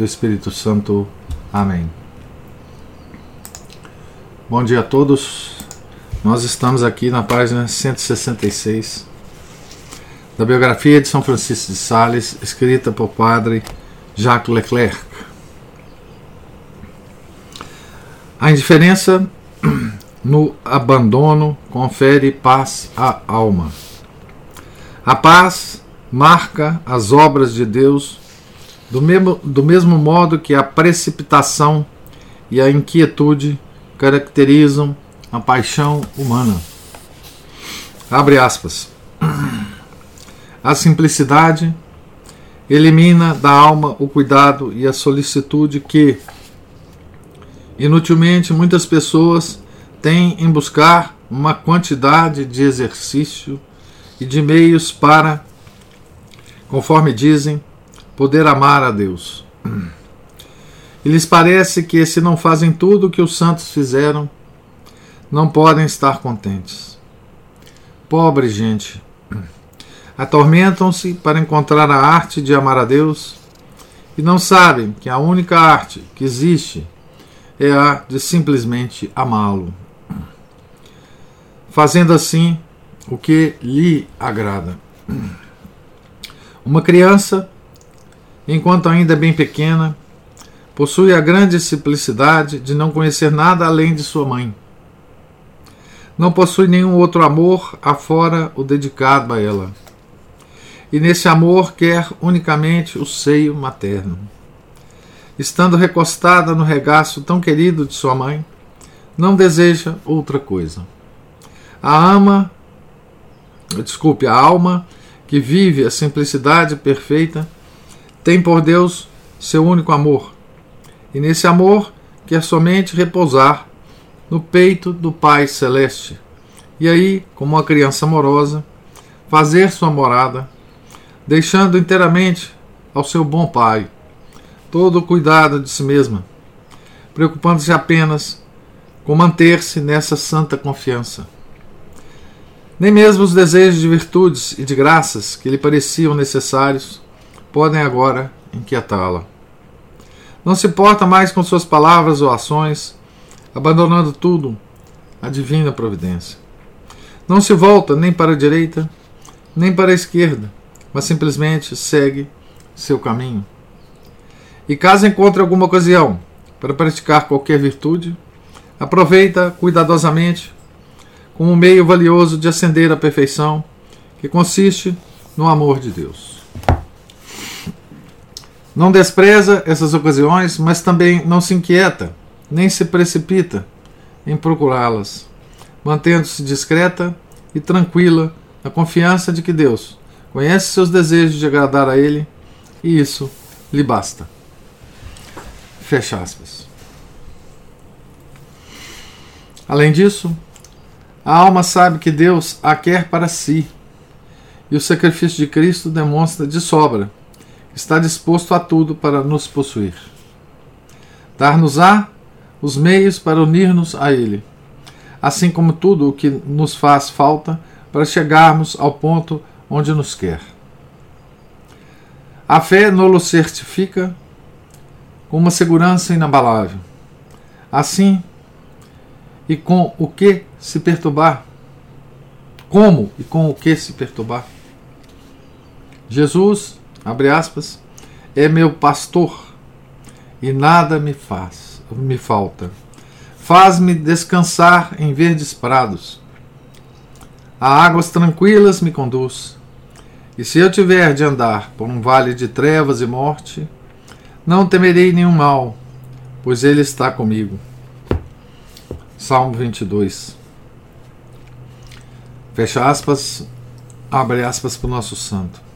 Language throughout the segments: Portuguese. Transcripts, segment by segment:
do Espírito Santo. Amém. Bom dia a todos. Nós estamos aqui na página 166 da biografia de São Francisco de Sales, escrita por padre Jacques Leclerc. A indiferença no abandono confere paz à alma. A paz marca as obras de Deus do mesmo, do mesmo modo que a precipitação e a inquietude caracterizam a paixão humana. Abre aspas. A simplicidade elimina da alma o cuidado e a solicitude que, inutilmente, muitas pessoas têm em buscar uma quantidade de exercício e de meios para, conforme dizem, poder amar a Deus. E lhes parece que, se não fazem tudo o que os santos fizeram, não podem estar contentes. Pobre gente, atormentam-se para encontrar a arte de amar a Deus e não sabem que a única arte que existe é a de simplesmente amá-lo, fazendo assim o que lhe agrada. Uma criança, enquanto ainda é bem pequena, possui a grande simplicidade de não conhecer nada além de sua mãe. Não possui nenhum outro amor afora o dedicado a ela e nesse amor quer unicamente o seio materno. Estando recostada no regaço tão querido de sua mãe, não deseja outra coisa. A ama, desculpe, a alma que vive a simplicidade perfeita tem por Deus seu único amor, e nesse amor quer somente repousar no peito do Pai Celeste, e aí, como uma criança amorosa, fazer sua morada deixando inteiramente ao seu bom pai todo o cuidado de si mesma, preocupando-se apenas com manter-se nessa santa confiança. Nem mesmo os desejos de virtudes e de graças que lhe pareciam necessários podem agora inquietá-la. Não se porta mais com suas palavras ou ações, abandonando tudo à divina providência. Não se volta nem para a direita, nem para a esquerda, mas simplesmente segue seu caminho. E caso encontre alguma ocasião para praticar qualquer virtude, aproveita cuidadosamente como um meio valioso de ascender à perfeição, que consiste no amor de Deus. Não despreza essas ocasiões, mas também não se inquieta, nem se precipita em procurá-las, mantendo-se discreta e tranquila na confiança de que Deus, conhece seus desejos de agradar a Ele e isso lhe basta. Fecha aspas. Além disso, a alma sabe que Deus a quer para si e o sacrifício de Cristo demonstra de sobra está disposto a tudo para nos possuir. Dar-nos-á os meios para unir-nos a Ele, assim como tudo o que nos faz falta para chegarmos ao ponto onde nos quer. A fé nos certifica com uma segurança inabalável. Assim, e com o que se perturbar? Como e com o que se perturbar? Jesus, abre aspas, é meu pastor e nada me faz, me falta. Faz-me descansar em verdes prados. A águas tranquilas me conduz. E se eu tiver de andar por um vale de trevas e morte, não temerei nenhum mal, pois Ele está comigo. Salmo 22. Fecha aspas, abre aspas para o nosso santo.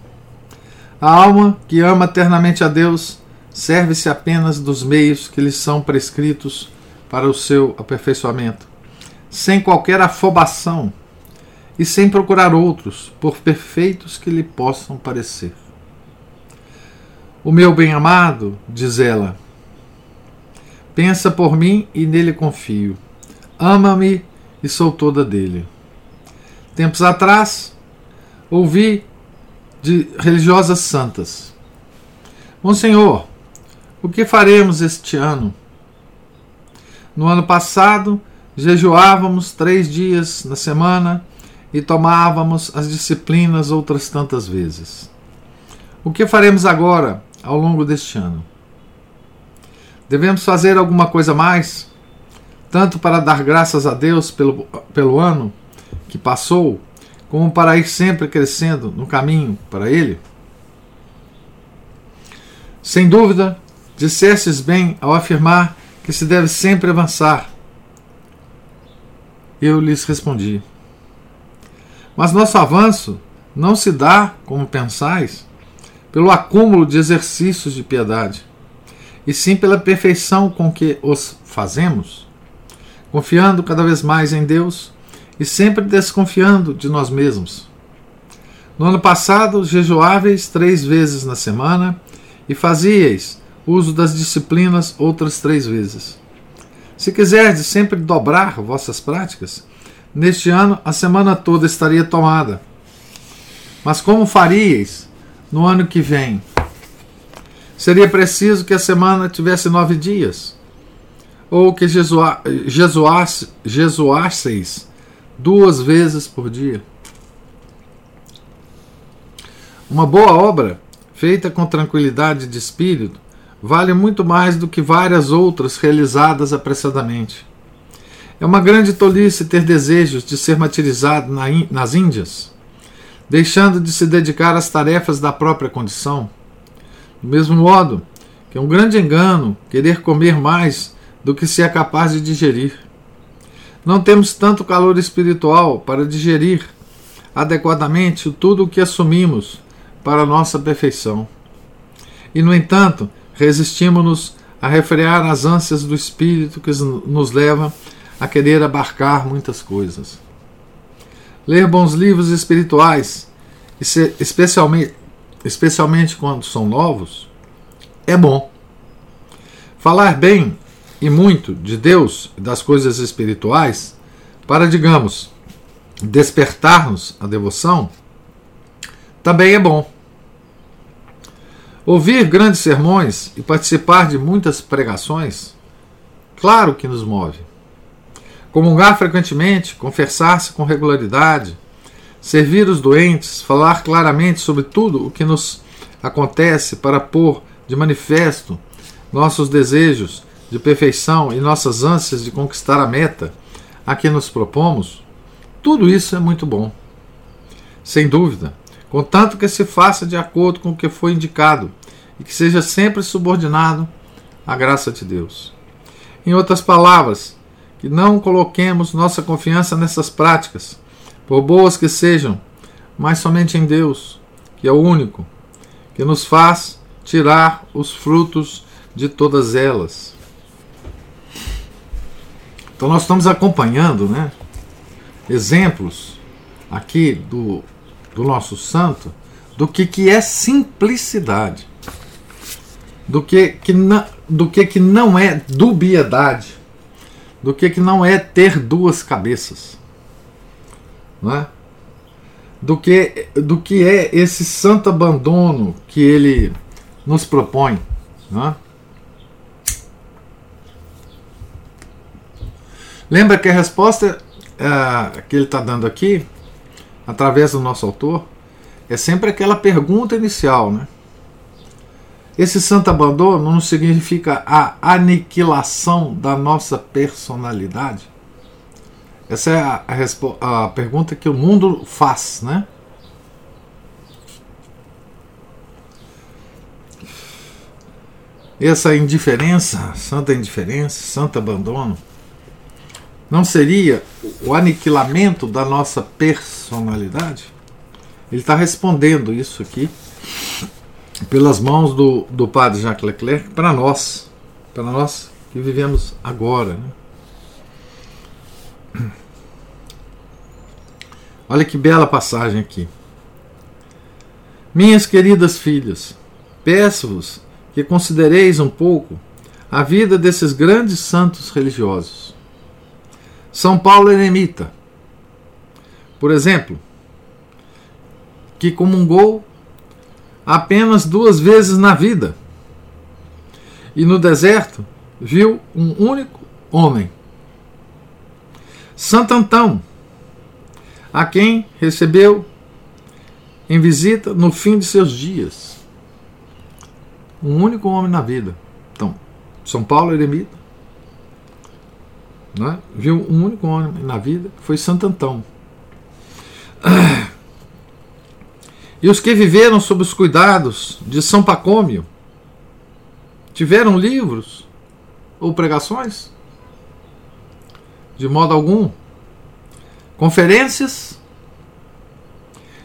A alma que ama eternamente a Deus serve-se apenas dos meios que lhe são prescritos para o seu aperfeiçoamento, sem qualquer afobação e sem procurar outros, por perfeitos que lhe possam parecer. O meu bem-amado, diz ela, pensa por mim e nele confio. Ama-me e sou toda dele. Tempos atrás, ouvi de religiosas santas: Monsenhor, o que faremos este ano? No ano passado, jejuávamos três dias na semana e tomávamos as disciplinas outras tantas vezes. O que faremos agora, ao longo deste ano? Devemos fazer alguma coisa mais, tanto para dar graças a Deus pelo, pelo ano que passou, como para ir sempre crescendo no caminho para Ele? Sem dúvida, dissestes bem ao afirmar que se deve sempre avançar. Eu lhes respondi: mas nosso avanço não se dá, como pensais, pelo acúmulo de exercícios de piedade, e sim pela perfeição com que os fazemos, confiando cada vez mais em Deus e sempre desconfiando de nós mesmos. No ano passado, jejuáveis três vezes na semana e fazíeis uso das disciplinas outras três vezes. Se quiserdes sempre dobrar vossas práticas, Neste ano, a semana toda estaria tomada. Mas como faríeis no ano que vem? Seria preciso que a semana tivesse nove dias? Ou que jejuasseis duas vezes por dia? Uma boa obra, feita com tranquilidade de espírito, vale muito mais do que várias outras realizadas apressadamente. É uma grande tolice ter desejos de ser martirizado nas Índias, deixando de se dedicar às tarefas da própria condição. Do mesmo modo que é um grande engano querer comer mais do que se é capaz de digerir. Não temos tanto calor espiritual para digerir adequadamente tudo o que assumimos para nossa perfeição. E, no entanto, resistimos-nos a refrear as ânsias do espírito que nos leva a querer abarcar muitas coisas. Ler bons livros espirituais, especialmente, especialmente quando são novos, é bom. Falar bem e muito de Deus das coisas espirituais, para, digamos, despertar-nos a devoção, também é bom. Ouvir grandes sermões e participar de muitas pregações, claro que nos move. Comungar frequentemente, conversar-se com regularidade, servir os doentes, falar claramente sobre tudo o que nos acontece para pôr de manifesto nossos desejos de perfeição e nossas ânsias de conquistar a meta a que nos propomos, tudo isso é muito bom. Sem dúvida, contanto que se faça de acordo com o que foi indicado e que seja sempre subordinado à graça de Deus. Em outras palavras, que não coloquemos nossa confiança nessas práticas, por boas que sejam, mas somente em Deus, que é o único, que nos faz tirar os frutos de todas elas. Então nós estamos acompanhando, né, exemplos aqui do, do nosso santo do que, que é simplicidade, do que, que, na, do que, que não é dubiedade do que, que não é ter duas cabeças. Não é? Do, que, do que é esse santo abandono que ele nos propõe. Não Lembra que a resposta é, que ele está dando aqui, através do nosso autor, é sempre aquela pergunta inicial, né? Esse santo abandono não significa a aniquilação da nossa personalidade? Essa é a, a, a pergunta que o mundo faz, né? Essa indiferença, santa indiferença, santo abandono, não seria o aniquilamento da nossa personalidade? Ele está respondendo isso aqui pelas mãos do, do padre Jacques Leclerc para nós, para nós que vivemos agora. Né? Olha que bela passagem aqui. Minhas queridas filhas, peço-vos que considereis um pouco a vida desses grandes santos religiosos. São Paulo Eremita, por exemplo, que comungou apenas duas vezes na vida e no deserto viu um único homem. Santo Antão, a quem recebeu em visita no fim de seus dias. Um único homem na vida. Então, São Paulo eremita né, viu um único homem na vida, foi Santo Antão. E os que viveram sob os cuidados de São Pacômio tiveram livros ou pregações? De modo algum. Conferências?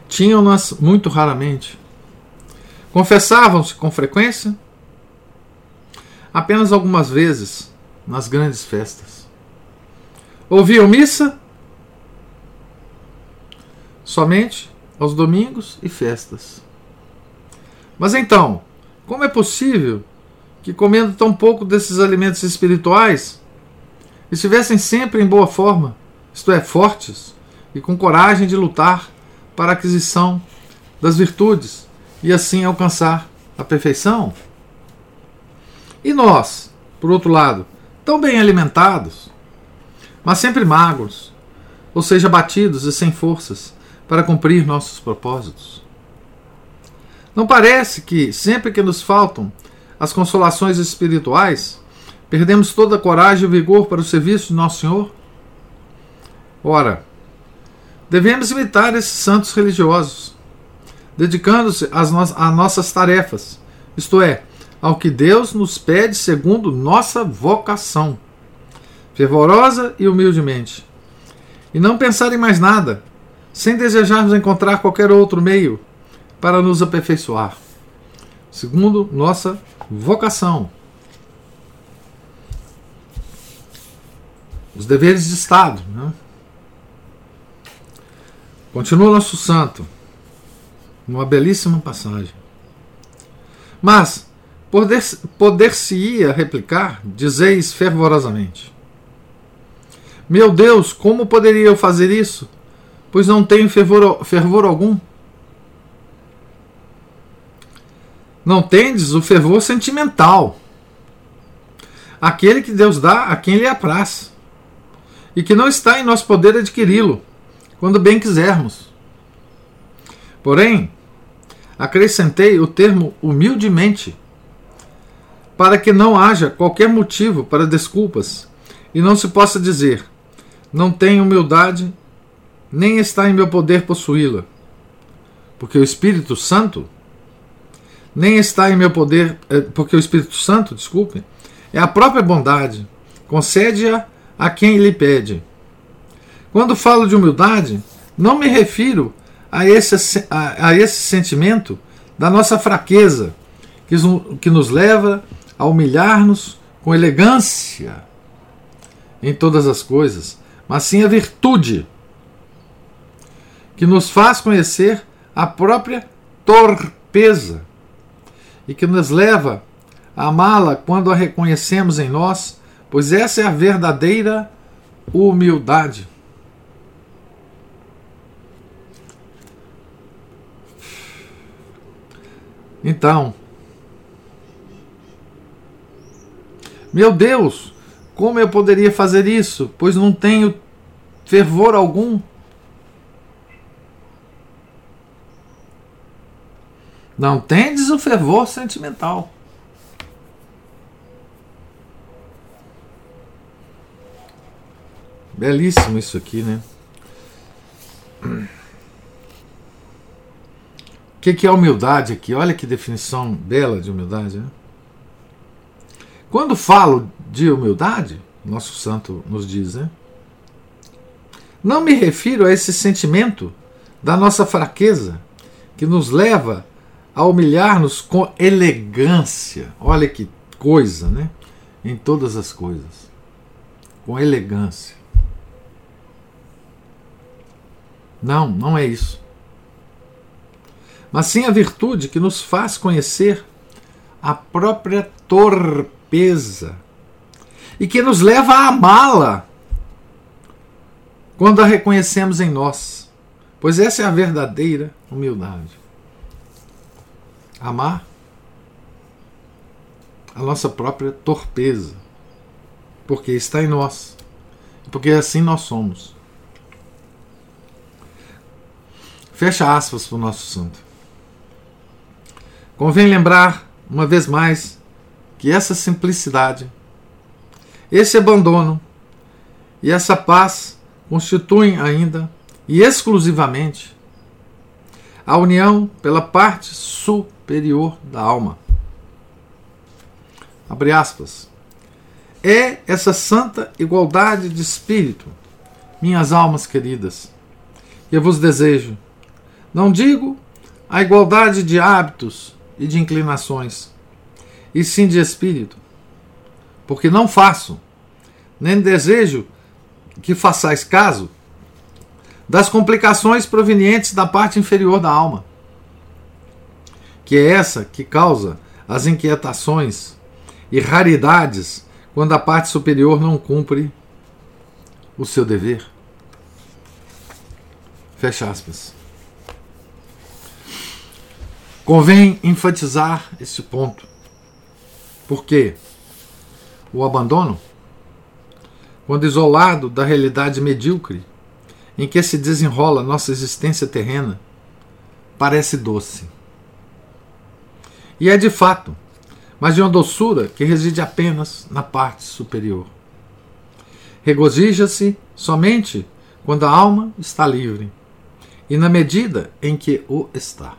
Tinham-nas muito raramente. Confessavam-se com frequência? Apenas algumas vezes nas grandes festas. Ouviam missa? Somente aos domingos e festas. Mas então, como é possível que, comendo tão pouco desses alimentos espirituais, estivessem sempre em boa forma, isto é, fortes e com coragem de lutar para a aquisição das virtudes e assim alcançar a perfeição? E nós, por outro lado, tão bem alimentados, mas sempre magros, ou seja, batidos e sem forças para cumprir nossos propósitos? Não parece que, sempre que nos faltam as consolações espirituais, perdemos toda a coragem e vigor para o serviço de Nosso Senhor? Ora, devemos imitar esses santos religiosos, dedicando-se às no a nossas tarefas, isto é, ao que Deus nos pede segundo nossa vocação, fervorosa e humildemente, e não pensar em mais nada, sem desejarmos encontrar qualquer outro meio para nos aperfeiçoar, segundo nossa vocação. Os deveres de Estado. Né? Continua nosso santo, uma belíssima passagem. Mas, poder-se-ia replicar, dizeis fervorosamente: Meu Deus, como poderia eu fazer isso? pois não tenho fervor, fervor algum. Não tendes o fervor sentimental, aquele que Deus dá a quem lhe apraz, e que não está em nosso poder adquiri-lo, quando bem quisermos. Porém, acrescentei o termo humildemente, para que não haja qualquer motivo para desculpas e não se possa dizer: não tenho humildade nem está em meu poder possuí-la, porque o Espírito Santo nem está em meu poder, eh, porque o Espírito Santo, desculpe, é a própria bondade, concede-a a quem lhe pede. Quando falo de humildade, não me refiro a esse, a, a esse sentimento da nossa fraqueza, que, que nos leva a humilhar-nos com elegância em todas as coisas, mas sim a virtude que nos faz conhecer a própria torpeza e que nos leva a amá-la quando a reconhecemos em nós, pois essa é a verdadeira humildade. Então, meu Deus, como eu poderia fazer isso? Pois não tenho fervor algum Não tendes o fervor sentimental. Belíssimo isso aqui, né? O que, que é humildade aqui? Olha que definição bela de humildade. Né? Quando falo de humildade, nosso santo nos diz, né? Não me refiro a esse sentimento da nossa fraqueza que nos leva a humilhar-nos com elegância. Olha que coisa, né? Em todas as coisas. Com elegância. Não, não é isso. Mas sim a virtude que nos faz conhecer a própria torpeza e que nos leva a amá-la quando a reconhecemos em nós, pois essa é a verdadeira humildade. Amar a nossa própria torpeza, porque está em nós, porque assim nós somos. Fecha aspas para o nosso santo. Convém lembrar, uma vez mais, que essa simplicidade, esse abandono e essa paz constituem ainda e exclusivamente a união pela parte superior da alma. Abre aspas. É essa santa igualdade de espírito, minhas almas queridas, que eu vos desejo. Não digo a igualdade de hábitos e de inclinações, e sim de espírito, porque não faço, nem desejo que façais caso das complicações provenientes da parte inferior da alma, que é essa que causa as inquietações e raridades quando a parte superior não cumpre o seu dever. Fecha aspas. Convém enfatizar esse ponto. Porque o abandono quando isolado da realidade medíocre em que se desenrola nossa existência terrena, parece doce. E é de fato, mas de uma doçura que reside apenas na parte superior. Regozija-se somente quando a alma está livre e na medida em que o está.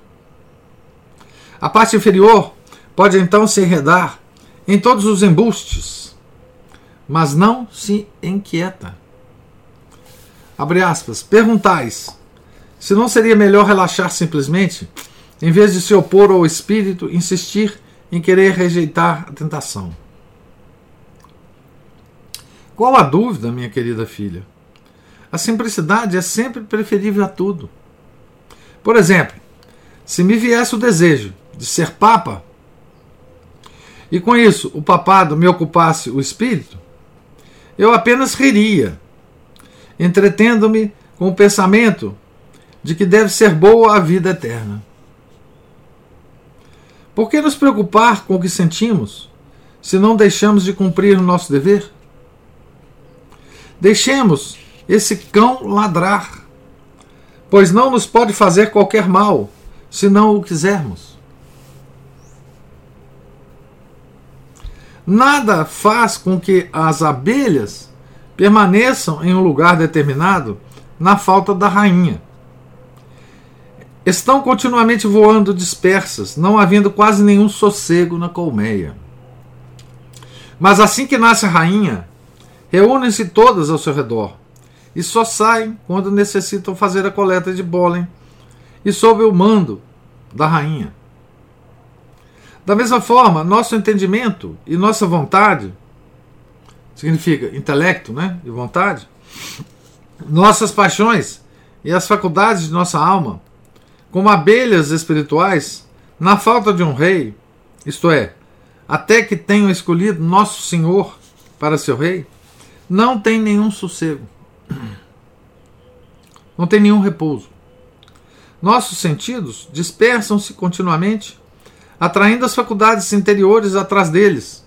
A parte inferior pode então se enredar em todos os embustes mas não se inquieta. Abre aspas. Perguntais: se não seria melhor relaxar simplesmente, em vez de se opor ao espírito, insistir em querer rejeitar a tentação? Qual a dúvida, minha querida filha? A simplicidade é sempre preferível a tudo. Por exemplo, se me viesse o desejo de ser papa, e com isso o papado me ocupasse o espírito, eu apenas riria, entretendo-me com o pensamento de que deve ser boa a vida eterna. Por que nos preocupar com o que sentimos, se não deixamos de cumprir o nosso dever? Deixemos esse cão ladrar, pois não nos pode fazer qualquer mal, se não o quisermos. Nada faz com que as abelhas permaneçam em um lugar determinado na falta da rainha. Estão continuamente voando dispersas, não havendo quase nenhum sossego na colmeia. Mas assim que nasce a rainha, reúnem-se todas ao seu redor e só saem quando necessitam fazer a coleta de pólen e sob o mando da rainha. Da mesma forma, nosso entendimento e nossa vontade, significa intelecto né, e vontade, nossas paixões e as faculdades de nossa alma, como abelhas espirituais, na falta de um rei, isto é, até que tenham escolhido nosso Senhor para seu rei, não tem nenhum sossego, não tem nenhum repouso. Nossos sentidos dispersam-se continuamente atraindo as faculdades interiores atrás deles.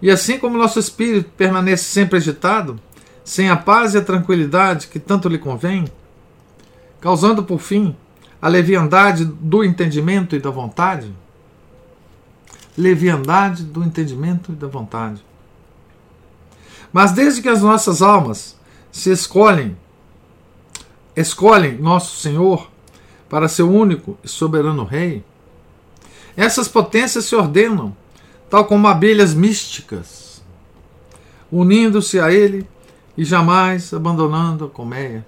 E assim como nosso espírito permanece sempre agitado, sem a paz e a tranquilidade que tanto lhe convém, causando por fim a leviandade do entendimento e da vontade, leviandade do entendimento e da vontade. Mas desde que as nossas almas se escolhem, escolhem nosso Senhor para seu único e soberano Rei, essas potências se ordenam, tal como abelhas místicas, unindo-se a ele e jamais abandonando a colmeia.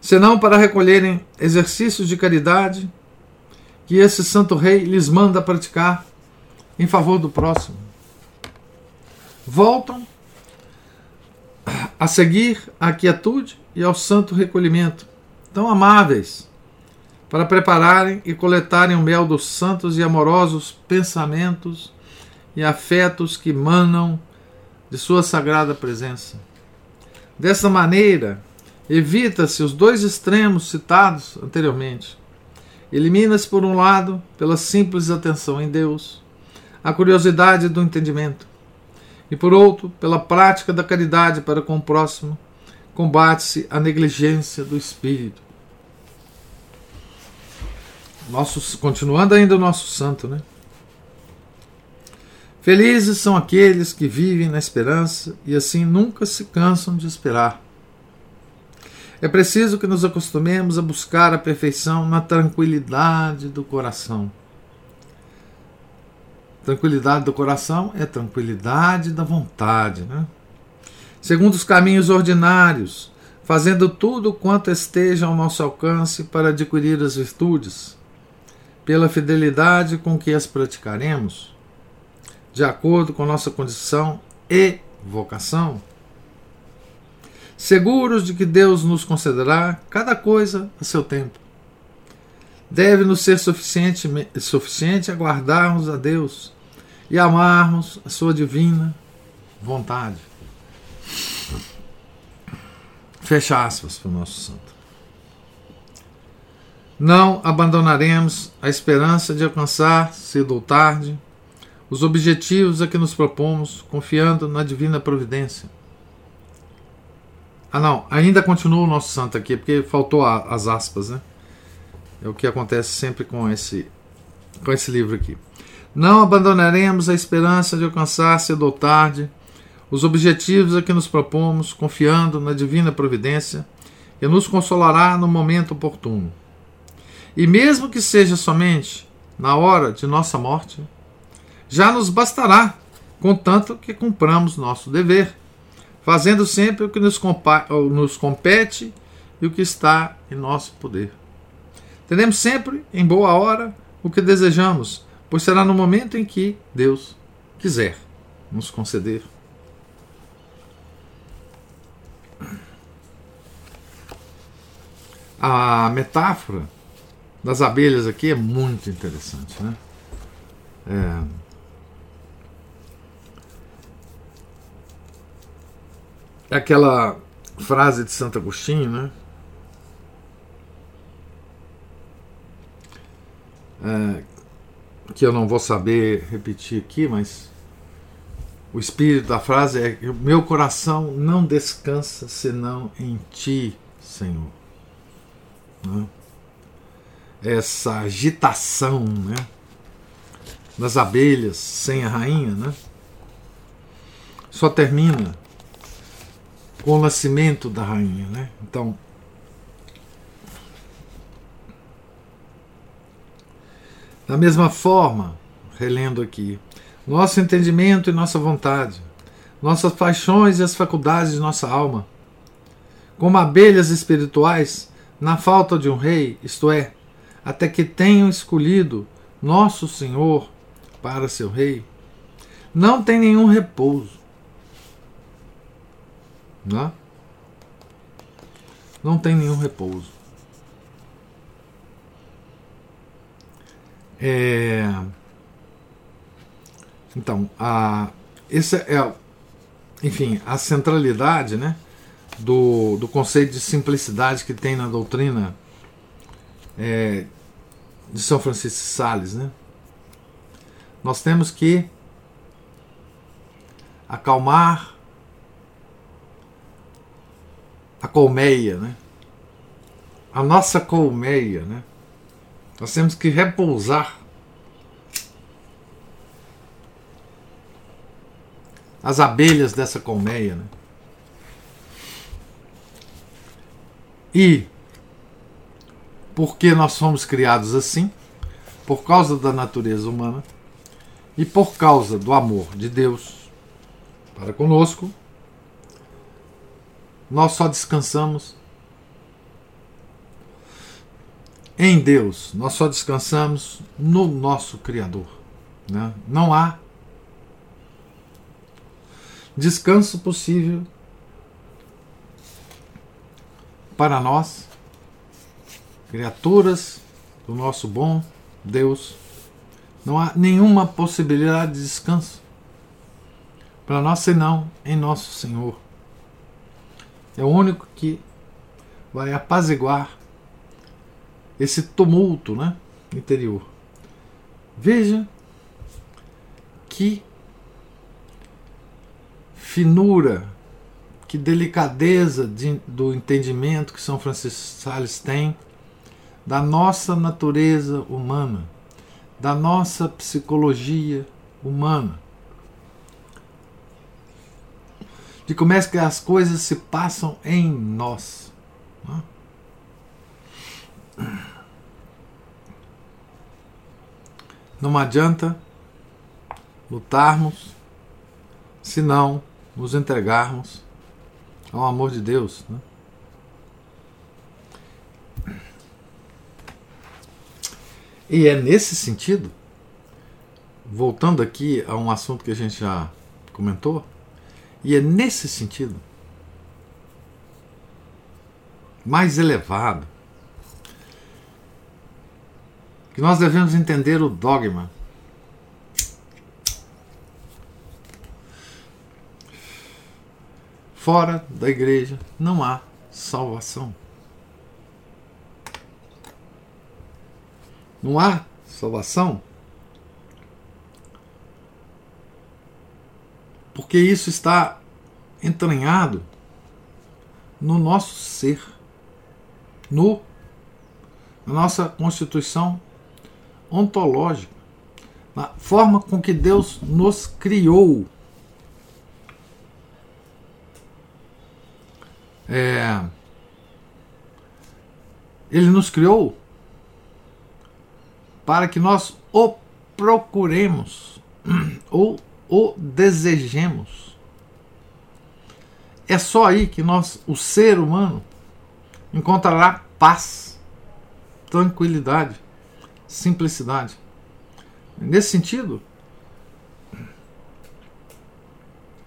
Senão para recolherem exercícios de caridade que esse santo rei lhes manda praticar em favor do próximo. Voltam a seguir a quietude e ao santo recolhimento, tão amáveis, para prepararem e coletarem o mel dos santos e amorosos pensamentos e afetos que manam de sua sagrada presença. Dessa maneira, evita-se os dois extremos citados anteriormente. Elimina-se, por um lado, pela simples atenção em Deus, a curiosidade do entendimento, e por outro, pela prática da caridade para com o próximo, combate-se a negligência do espírito. Nosso, continuando ainda o nosso santo, né? Felizes são aqueles que vivem na esperança e assim nunca se cansam de esperar. É preciso que nos acostumemos a buscar a perfeição na tranquilidade do coração. Tranquilidade do coração é tranquilidade da vontade, né? Segundo os caminhos ordinários, fazendo tudo quanto esteja ao nosso alcance para adquirir as virtudes, pela fidelidade com que as praticaremos de acordo com nossa condição e vocação, seguros de que Deus nos concederá cada coisa a seu tempo. Deve-nos ser suficiente, suficiente aguardarmos a Deus e amarmos a sua divina vontade. Fecha aspas para o nosso santo. Não abandonaremos a esperança de alcançar, cedo ou tarde, os objetivos a que nos propomos, confiando na divina providência. Ah, não, ainda continua o nosso santo aqui, porque faltou a, as aspas, né? É o que acontece sempre com esse, com esse livro aqui. Não abandonaremos a esperança de alcançar cedo ou tarde os objetivos a que nos propomos, confiando na divina providência, que nos consolará no momento oportuno. E mesmo que seja somente na hora de nossa morte, já nos bastará, contanto que cumpramos nosso dever, fazendo sempre o que nos, nos compete e o que está em nosso poder. Teremos sempre, em boa hora, o que desejamos, pois será no momento em que Deus quiser nos conceder. A metáfora das abelhas aqui é muito interessante, né? É, É aquela frase de Santo Agostinho, né? É, que eu não vou saber repetir aqui, mas o espírito da frase é: Meu coração não descansa senão em Ti, Senhor. Né? Essa agitação né? das abelhas sem a rainha, né? só termina com o nascimento da rainha. Né? Então, da mesma forma, relendo aqui, nosso entendimento e nossa vontade, nossas paixões e as faculdades de nossa alma, como abelhas espirituais, na falta de um rei, isto é, até que tenham escolhido nosso Senhor para seu rei, não tem nenhum repouso né? Não tem nenhum repouso. É... Então, a, esse é, enfim, a centralidade né, do, do conceito de simplicidade que tem na doutrina é, de São Francisco de Sales. Né? Nós temos que acalmar a colmeia, né? A nossa colmeia, né? Nós temos que repousar as abelhas dessa colmeia, né? E porque nós fomos criados assim, por causa da natureza humana e por causa do amor de Deus para conosco, nós só descansamos em Deus, nós só descansamos no nosso Criador. Né? Não há descanso possível para nós, criaturas do nosso bom Deus. Não há nenhuma possibilidade de descanso para nós senão em nosso Senhor. É o único que vai apaziguar esse tumulto né, interior. Veja que finura, que delicadeza de, do entendimento que São Francisco Sales tem da nossa natureza humana, da nossa psicologia humana, de como é que as coisas se passam em nós. Né? Não adianta lutarmos se não nos entregarmos ao amor de Deus. Né? E é nesse sentido, voltando aqui a um assunto que a gente já comentou, e é nesse sentido mais elevado que nós devemos entender o dogma. Fora da igreja não há salvação. Não há salvação porque isso está entranhado no nosso ser, no, na nossa constituição ontológica, na forma com que Deus nos criou. É, ele nos criou para que nós o procuremos ou o desejemos. É só aí que nós, o ser humano, encontrará paz, tranquilidade simplicidade. Nesse sentido,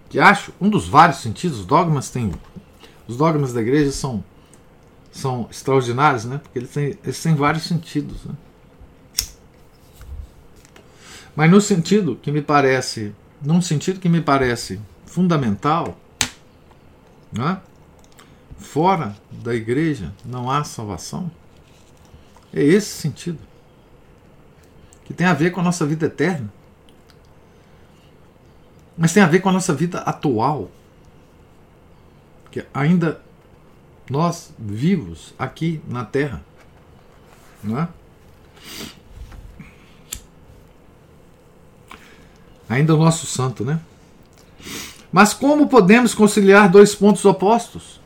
que acho um dos vários sentidos, os dogmas têm. Os dogmas da igreja são, são extraordinários, né? Porque eles têm, eles têm vários sentidos. Né? Mas no sentido que me parece, num sentido que me parece fundamental, né? fora da igreja não há salvação. É esse sentido que tem a ver com a nossa vida eterna, mas tem a ver com a nossa vida atual, que ainda nós vivos aqui na Terra, não é? Ainda o nosso santo, né? Mas como podemos conciliar dois pontos opostos?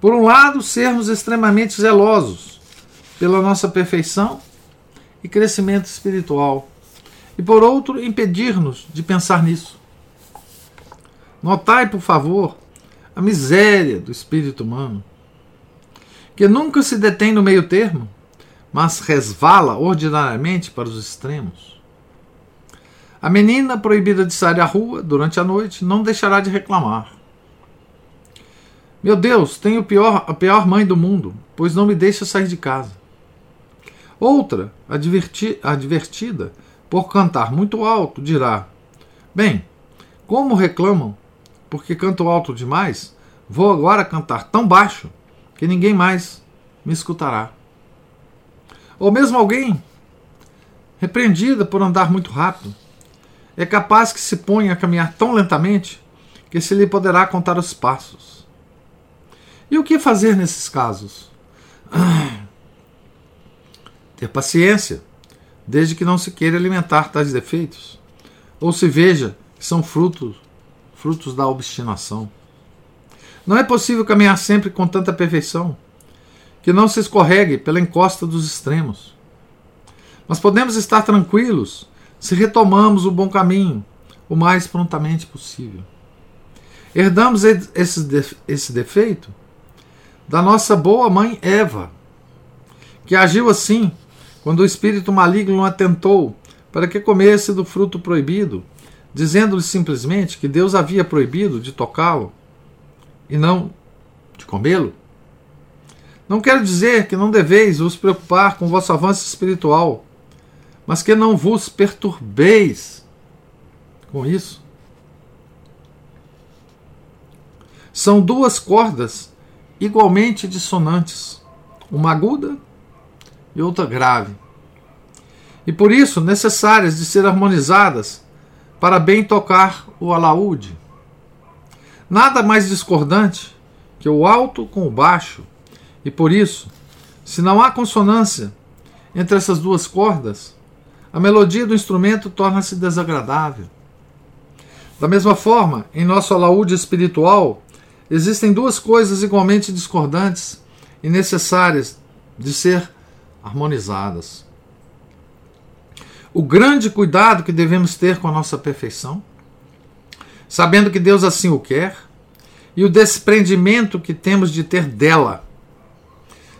Por um lado, sermos extremamente zelosos pela nossa perfeição e crescimento espiritual, e por outro, impedir-nos de pensar nisso. Notai, por favor, a miséria do espírito humano, que nunca se detém no meio termo, mas resvala ordinariamente para os extremos. A menina proibida de sair à rua durante a noite não deixará de reclamar. Meu Deus, tenho pior, a pior mãe do mundo, pois não me deixa sair de casa. Outra, advertida por cantar muito alto, dirá: Bem, como reclamam, porque canto alto demais, vou agora cantar tão baixo que ninguém mais me escutará. Ou mesmo alguém, repreendida por andar muito rápido, é capaz que se ponha a caminhar tão lentamente que se lhe poderá contar os passos. E o que fazer nesses casos? Ter paciência, desde que não se queira alimentar tais defeitos, ou se veja que são frutos, frutos da obstinação. Não é possível caminhar sempre com tanta perfeição que não se escorregue pela encosta dos extremos. Mas podemos estar tranquilos se retomamos o bom caminho o mais prontamente possível. Herdamos esse defeito da nossa boa mãe Eva, que agiu assim quando o espírito maligno atentou para que comesse do fruto proibido, dizendo-lhe simplesmente que Deus havia proibido de tocá-lo e não de comê-lo? Não quero dizer que não deveis vos preocupar com o vosso avanço espiritual, mas que não vos perturbeis com isso. São duas cordas igualmente dissonantes, uma aguda e outra grave. E por isso necessárias de ser harmonizadas para bem tocar o alaúde. Nada mais discordante que o alto com o baixo, e por isso, se não há consonância entre essas duas cordas, a melodia do instrumento torna-se desagradável. Da mesma forma, em nosso alaúde espiritual, existem duas coisas igualmente discordantes e necessárias de ser harmonizadas. O grande cuidado que devemos ter com a nossa perfeição, sabendo que Deus assim o quer, e o desprendimento que temos de ter dela,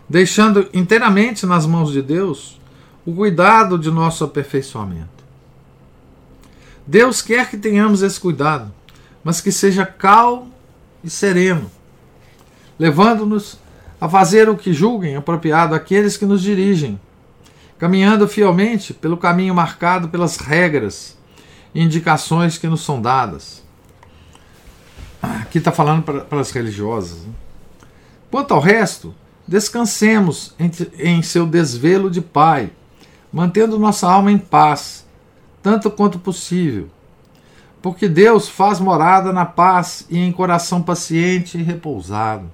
deixando inteiramente nas mãos de Deus o cuidado de nosso aperfeiçoamento. Deus quer que tenhamos esse cuidado, mas que seja calmo e sereno, levando-nos a fazer o que julguem apropriado aqueles que nos dirigem, caminhando fielmente pelo caminho marcado pelas regras e indicações que nos são dadas. Aqui está falando para, as religiosas. Né? Quanto ao resto, descansemos em, em seu desvelo de Pai, mantendo nossa alma em paz, tanto quanto possível porque Deus faz morada na paz e em coração paciente e repousado.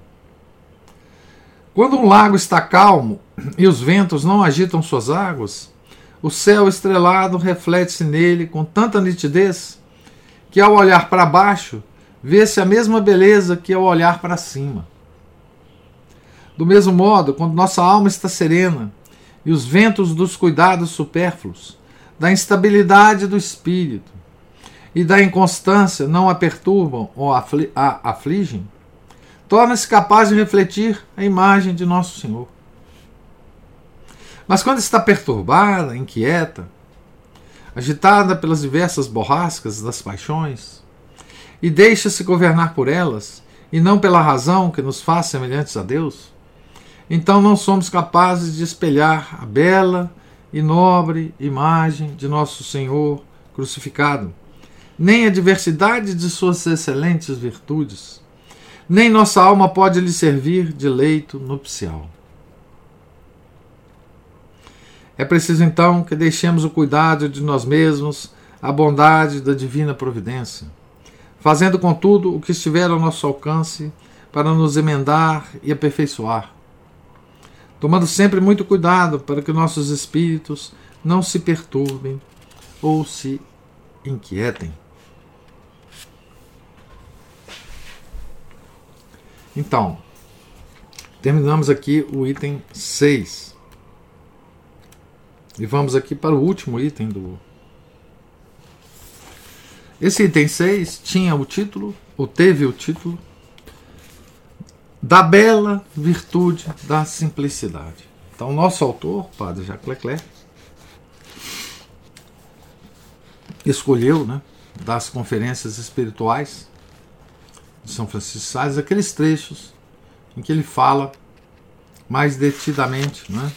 Quando um lago está calmo e os ventos não agitam suas águas, o céu estrelado reflete-se nele com tanta nitidez que, ao olhar para baixo, vê-se a mesma beleza que ao olhar para cima. Do mesmo modo, quando nossa alma está serena e os ventos dos cuidados supérfluos, da instabilidade do espírito, e da inconstância não a perturbam ou a afligem, torna-se capaz de refletir a imagem de Nosso Senhor. Mas quando está perturbada, inquieta, agitada pelas diversas borrascas das paixões, e deixa-se governar por elas, e não pela razão que nos faz semelhantes a Deus, então não somos capazes de espelhar a bela e nobre imagem de nosso Senhor crucificado nem a diversidade de suas excelentes virtudes, nem nossa alma pode lhe servir de leito nupcial. É preciso então que deixemos o cuidado de nós mesmos, a bondade da divina providência, fazendo contudo o que estiver ao nosso alcance para nos emendar e aperfeiçoar, tomando sempre muito cuidado para que nossos espíritos não se perturbem ou se inquietem. Então, terminamos aqui o item 6. E vamos aqui para o último item do. Esse item 6 tinha o título, ou teve o título, da bela virtude da simplicidade. Então, nosso autor, Padre Jacques Leclerc, escolheu, né, das conferências espirituais, de São Francisco de Sales, aqueles trechos em que ele fala mais detidamente né,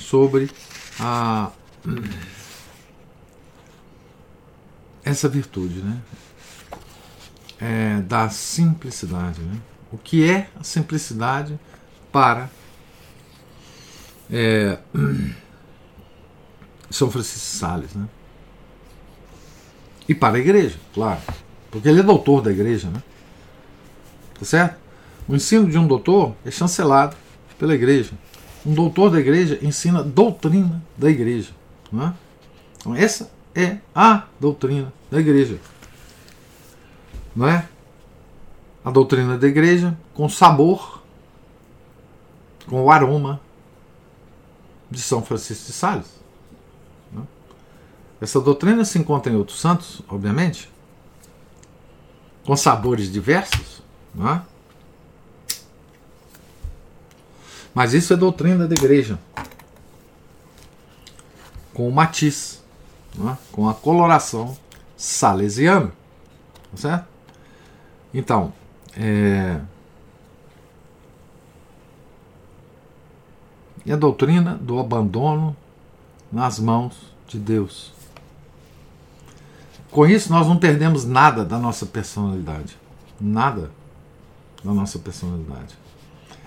sobre a, essa virtude né, é, da simplicidade. Né? O que é a simplicidade para é, São Francisco Sales? Né? E para a igreja, claro. Porque ele é doutor da igreja, né? Tá certo? O ensino de um doutor é chancelado pela igreja. Um doutor da igreja ensina doutrina da igreja. Não é? Então, essa é a doutrina da igreja. Não é? A doutrina da igreja com sabor, com o aroma de São Francisco de Sales. É? Essa doutrina se encontra em outros santos, obviamente, com sabores diversos, é? Mas isso é doutrina da igreja. com o matiz, né? com a coloração salesiana. Tá certo? Então, é... e a doutrina do abandono nas mãos de Deus. Com isso, nós não perdemos nada da nossa personalidade. Nada da nossa personalidade.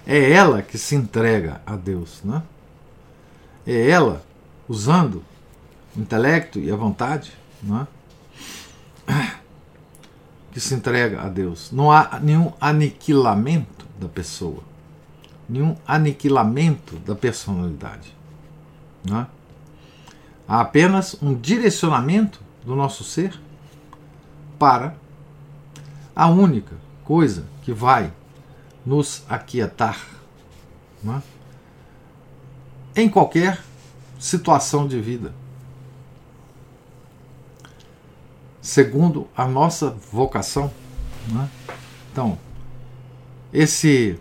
É ela que se entrega a Deus, né? É ela usando o intelecto e a vontade, né? Que se entrega a Deus. Não há nenhum aniquilamento da pessoa, nenhum aniquilamento da personalidade, né? Há apenas um direcionamento do nosso ser para a única coisa que vai nos aquietar né? em qualquer situação de vida, segundo a nossa vocação. Né? Então, esse,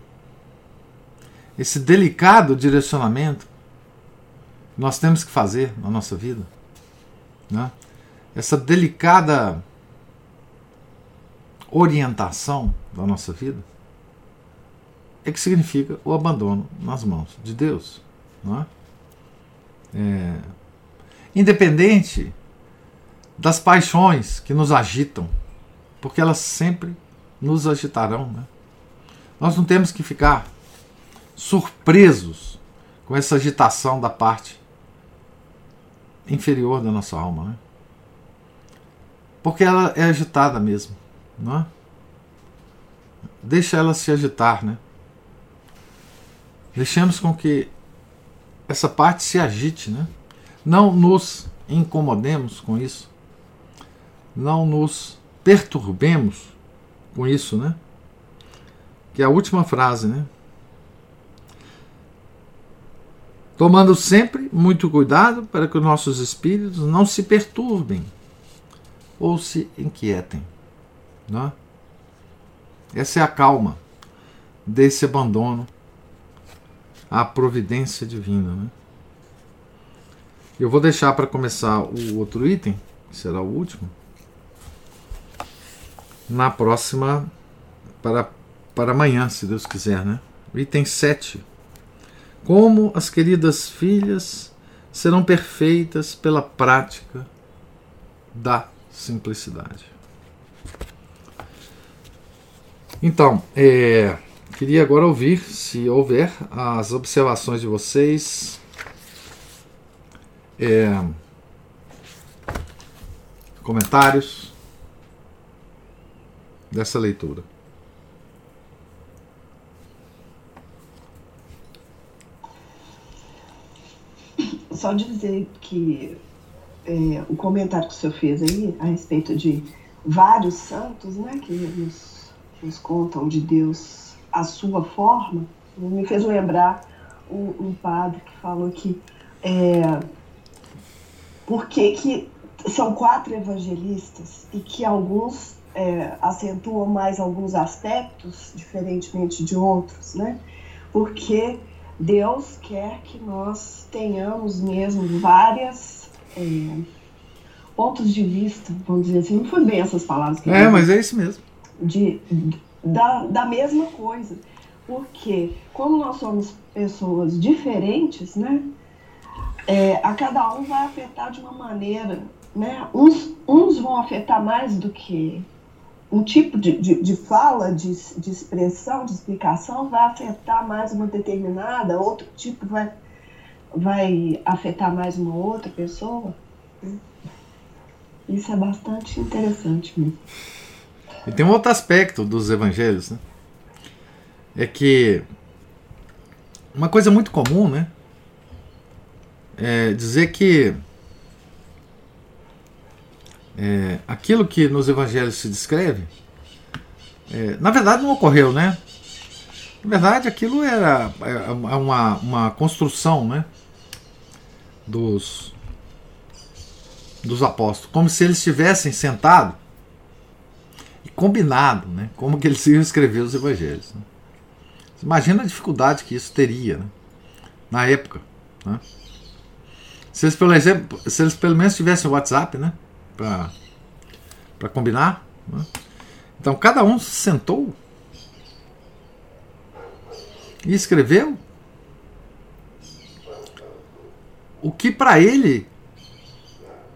esse delicado direcionamento nós temos que fazer na nossa vida. Né? Essa delicada orientação da nossa vida é que significa o abandono nas mãos de Deus. Não é? É, independente das paixões que nos agitam, porque elas sempre nos agitarão. Né? Nós não temos que ficar surpresos com essa agitação da parte inferior da nossa alma, né? Porque ela é agitada mesmo, não é? Deixa ela se agitar, né? Deixemos com que essa parte se agite, né? Não nos incomodemos com isso. Não nos perturbemos com isso, né? Que é a última frase, né? tomando sempre muito cuidado para que os nossos espíritos não se perturbem ou se inquietem. Né? Essa é a calma desse abandono à providência divina. Né? Eu vou deixar para começar o outro item, que será o último, na próxima, para, para amanhã, se Deus quiser. Né? Item 7 como as queridas filhas serão perfeitas pela prática da simplicidade. Então, é, queria agora ouvir, se houver, as observações de vocês. É, comentários dessa leitura. só dizer que é, o comentário que o senhor fez aí a respeito de vários santos, né, que nos, nos contam de Deus a sua forma, me fez lembrar um, um padre que falou que é, por que, que são quatro evangelistas e que alguns é, acentuam mais alguns aspectos, diferentemente de outros, né? Porque Deus quer que nós tenhamos mesmo várias é, pontos de vista, vamos dizer assim, não foi bem essas palavras que É, mas é isso mesmo. De, da, da mesma coisa. Porque como nós somos pessoas diferentes, né? É, a cada um vai afetar de uma maneira, né? Uns, uns vão afetar mais do que um tipo de, de, de fala, de, de, expressão, de explicação vai afetar mais uma determinada, outro tipo vai, vai afetar mais uma outra pessoa. Isso é bastante interessante mesmo. E tem um outro aspecto dos evangelhos, né? É que uma coisa muito comum, né? É dizer que é, aquilo que nos evangelhos se descreve, é, na verdade não ocorreu, né? Na verdade, aquilo era é, é uma, uma construção né, dos, dos apóstolos, como se eles tivessem sentado e combinado né, como que eles iam escrever os evangelhos. Né? Imagina a dificuldade que isso teria né, na época. Né? Se eles, pelo exemplo, se eles pelo menos tivessem o WhatsApp, né? Para combinar. Né? Então cada um sentou e escreveu o que para ele,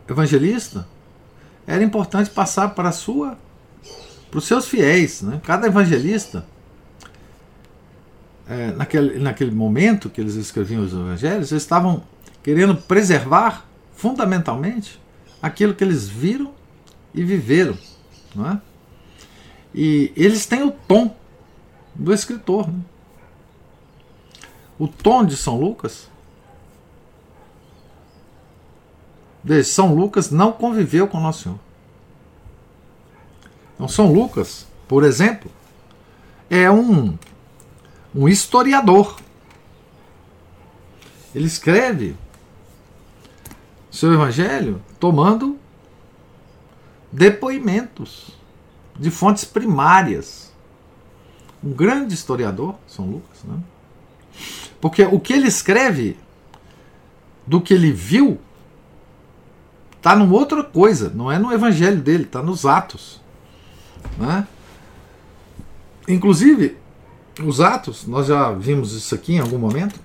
evangelista, era importante passar para sua para os seus fiéis. Né? Cada evangelista, é, naquele, naquele momento que eles escreviam os evangelhos, eles estavam querendo preservar fundamentalmente aquilo que eles viram e viveram. Não é? E eles têm o tom do escritor. Né? O tom de São Lucas. Veja, São Lucas não conviveu com Nosso Senhor. Então, São Lucas, por exemplo, é um, um historiador. Ele escreve seu evangelho tomando depoimentos de fontes primárias. Um grande historiador, São Lucas, né? Porque o que ele escreve do que ele viu está numa outra coisa, não é no evangelho dele, está nos atos. Né? Inclusive, os atos, nós já vimos isso aqui em algum momento.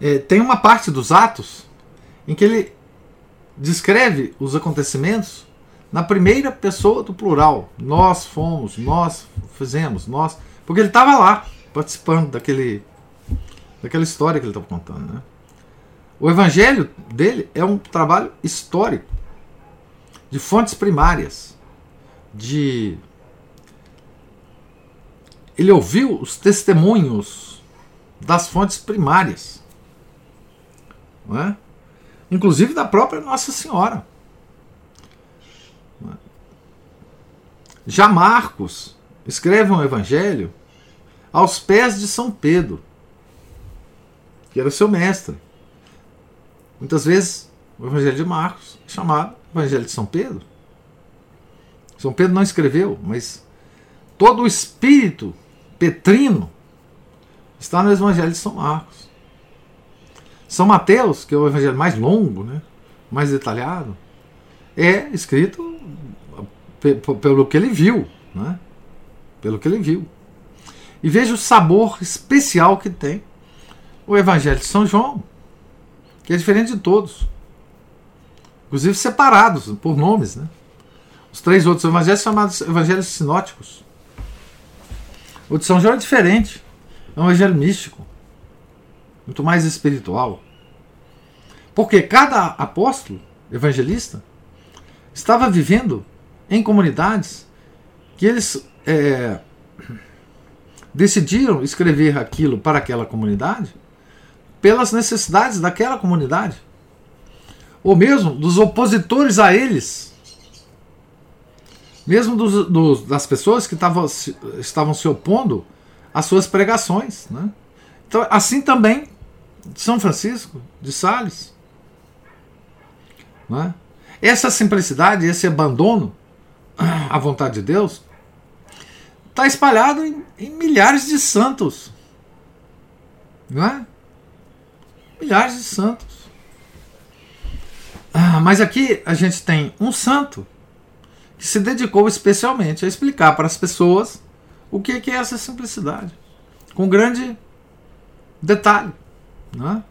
É, tem uma parte dos atos em que ele descreve os acontecimentos na primeira pessoa do plural. Nós fomos, nós fizemos, nós. Porque ele estava lá, participando daquele, daquela história que ele estava contando. Né? O evangelho dele é um trabalho histórico de fontes primárias, de ele ouviu os testemunhos das fontes primárias, não é? inclusive da própria Nossa Senhora. Já Marcos escreve um evangelho aos pés de São Pedro, que era seu mestre. Muitas vezes o evangelho de Marcos é chamado Evangelho de São Pedro. São Pedro não escreveu, mas todo o espírito petrino está no Evangelho de São Marcos. São Mateus, que é o evangelho mais longo, né, mais detalhado, é escrito pelo que ele viu, né, pelo que ele viu. E veja o sabor especial que tem o Evangelho de São João, que é diferente de todos inclusive separados por nomes. Né? Os três outros evangelhos são chamados evangelhos sinóticos. O de São João é diferente. É um evangelho místico, muito mais espiritual. Porque cada apóstolo, evangelista, estava vivendo em comunidades que eles é, decidiram escrever aquilo para aquela comunidade pelas necessidades daquela comunidade ou mesmo dos opositores a eles, mesmo dos, dos, das pessoas que tavam, estavam se opondo às suas pregações. Né? Então, assim também de São Francisco de Sales. Né? Essa simplicidade, esse abandono à vontade de Deus, está espalhado em, em, milhares de santos. Não é? Milhares de santos. Ah, mas aqui a gente tem um santo que se dedicou especialmente a explicar para as pessoas o que é essa simplicidade, com grande detalhe. Né?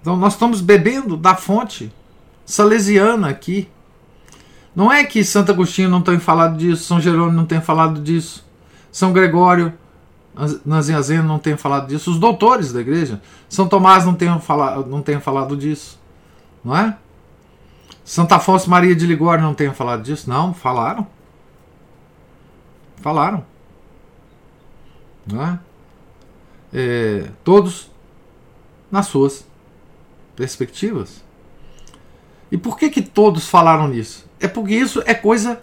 Então nós estamos bebendo da fonte salesiana aqui. Não é que Santo Agostinho não tenha falado disso, São Jerônimo não tenha falado disso, São Gregório Nazianzeno não tenha falado disso, os doutores da igreja, São Tomás não tenham falado, não tenham falado disso. Não é? Santa Afonso Maria de Ligório não tenha falado disso? Não, falaram. Falaram. Não é? É todos nas suas perspectivas. E por que, que todos falaram nisso? É porque isso é coisa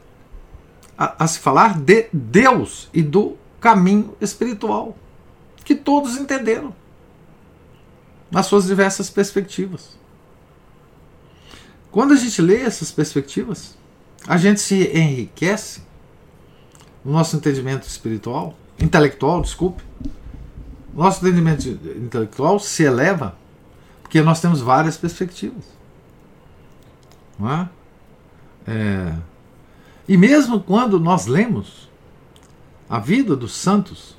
a, a se falar de Deus e do caminho espiritual. Que todos entenderam nas suas diversas perspectivas. Quando a gente lê essas perspectivas, a gente se enriquece no nosso entendimento espiritual, intelectual, desculpe, nosso entendimento intelectual se eleva porque nós temos várias perspectivas. Não é? É, e mesmo quando nós lemos a vida dos santos,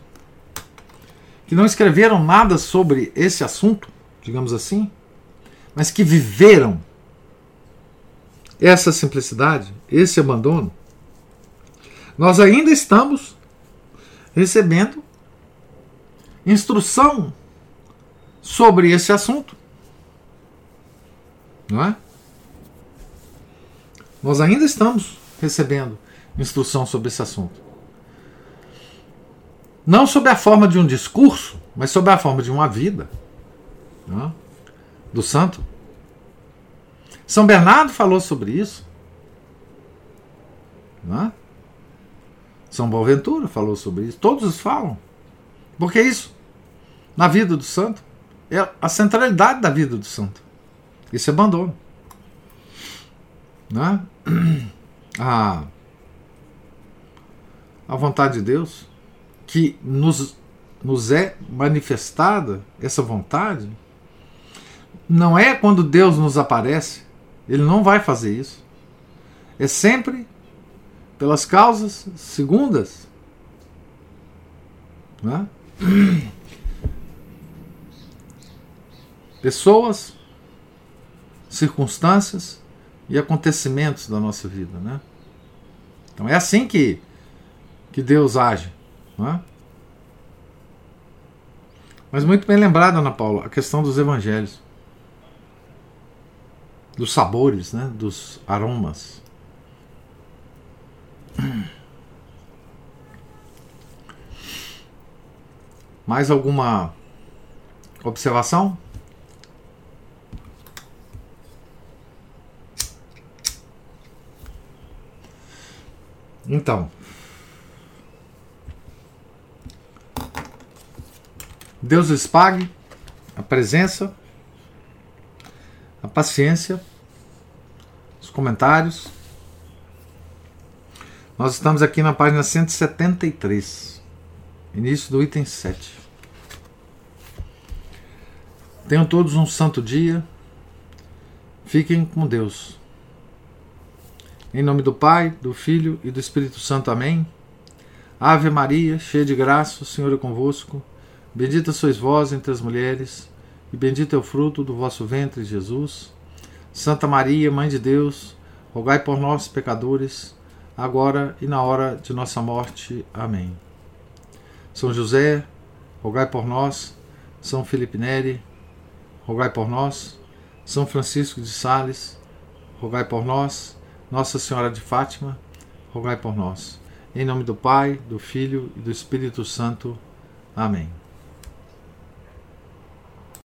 que não escreveram nada sobre esse assunto, digamos assim, mas que viveram essa simplicidade, esse abandono, nós ainda estamos recebendo instrução sobre esse assunto. Não é? Nós ainda estamos recebendo instrução sobre esse assunto. Não sob a forma de um discurso, mas sob a forma de uma vida é? do santo. São Bernardo falou sobre isso. Não é? São Boaventura falou sobre isso. Todos falam. Porque isso, na vida do santo, é a centralidade da vida do santo. Esse abandono. Né? A, a vontade de Deus, que nos, nos é manifestada, essa vontade, não é quando Deus nos aparece, Ele não vai fazer isso. É sempre pelas causas segundas. Né? Pessoas circunstâncias e acontecimentos da nossa vida, né? Então é assim que, que Deus age, não é? Mas muito bem lembrada, Ana Paula, a questão dos evangelhos, dos sabores, né? Dos aromas. Mais alguma observação? Então, Deus lhes pague a presença, a paciência, os comentários. Nós estamos aqui na página 173, início do item 7. Tenham todos um santo dia. Fiquem com Deus. Em nome do Pai, do Filho e do Espírito Santo. Amém. Ave Maria, cheia de graça, o Senhor é convosco. Bendita sois vós entre as mulheres, e bendito é o fruto do vosso ventre, Jesus. Santa Maria, Mãe de Deus, rogai por nós, pecadores, agora e na hora de nossa morte. Amém. São José, rogai por nós. São Felipe Neri, rogai por nós. São Francisco de Sales, rogai por nós. Nossa Senhora de Fátima, rogai por nós. Em nome do Pai, do Filho e do Espírito Santo. Amém.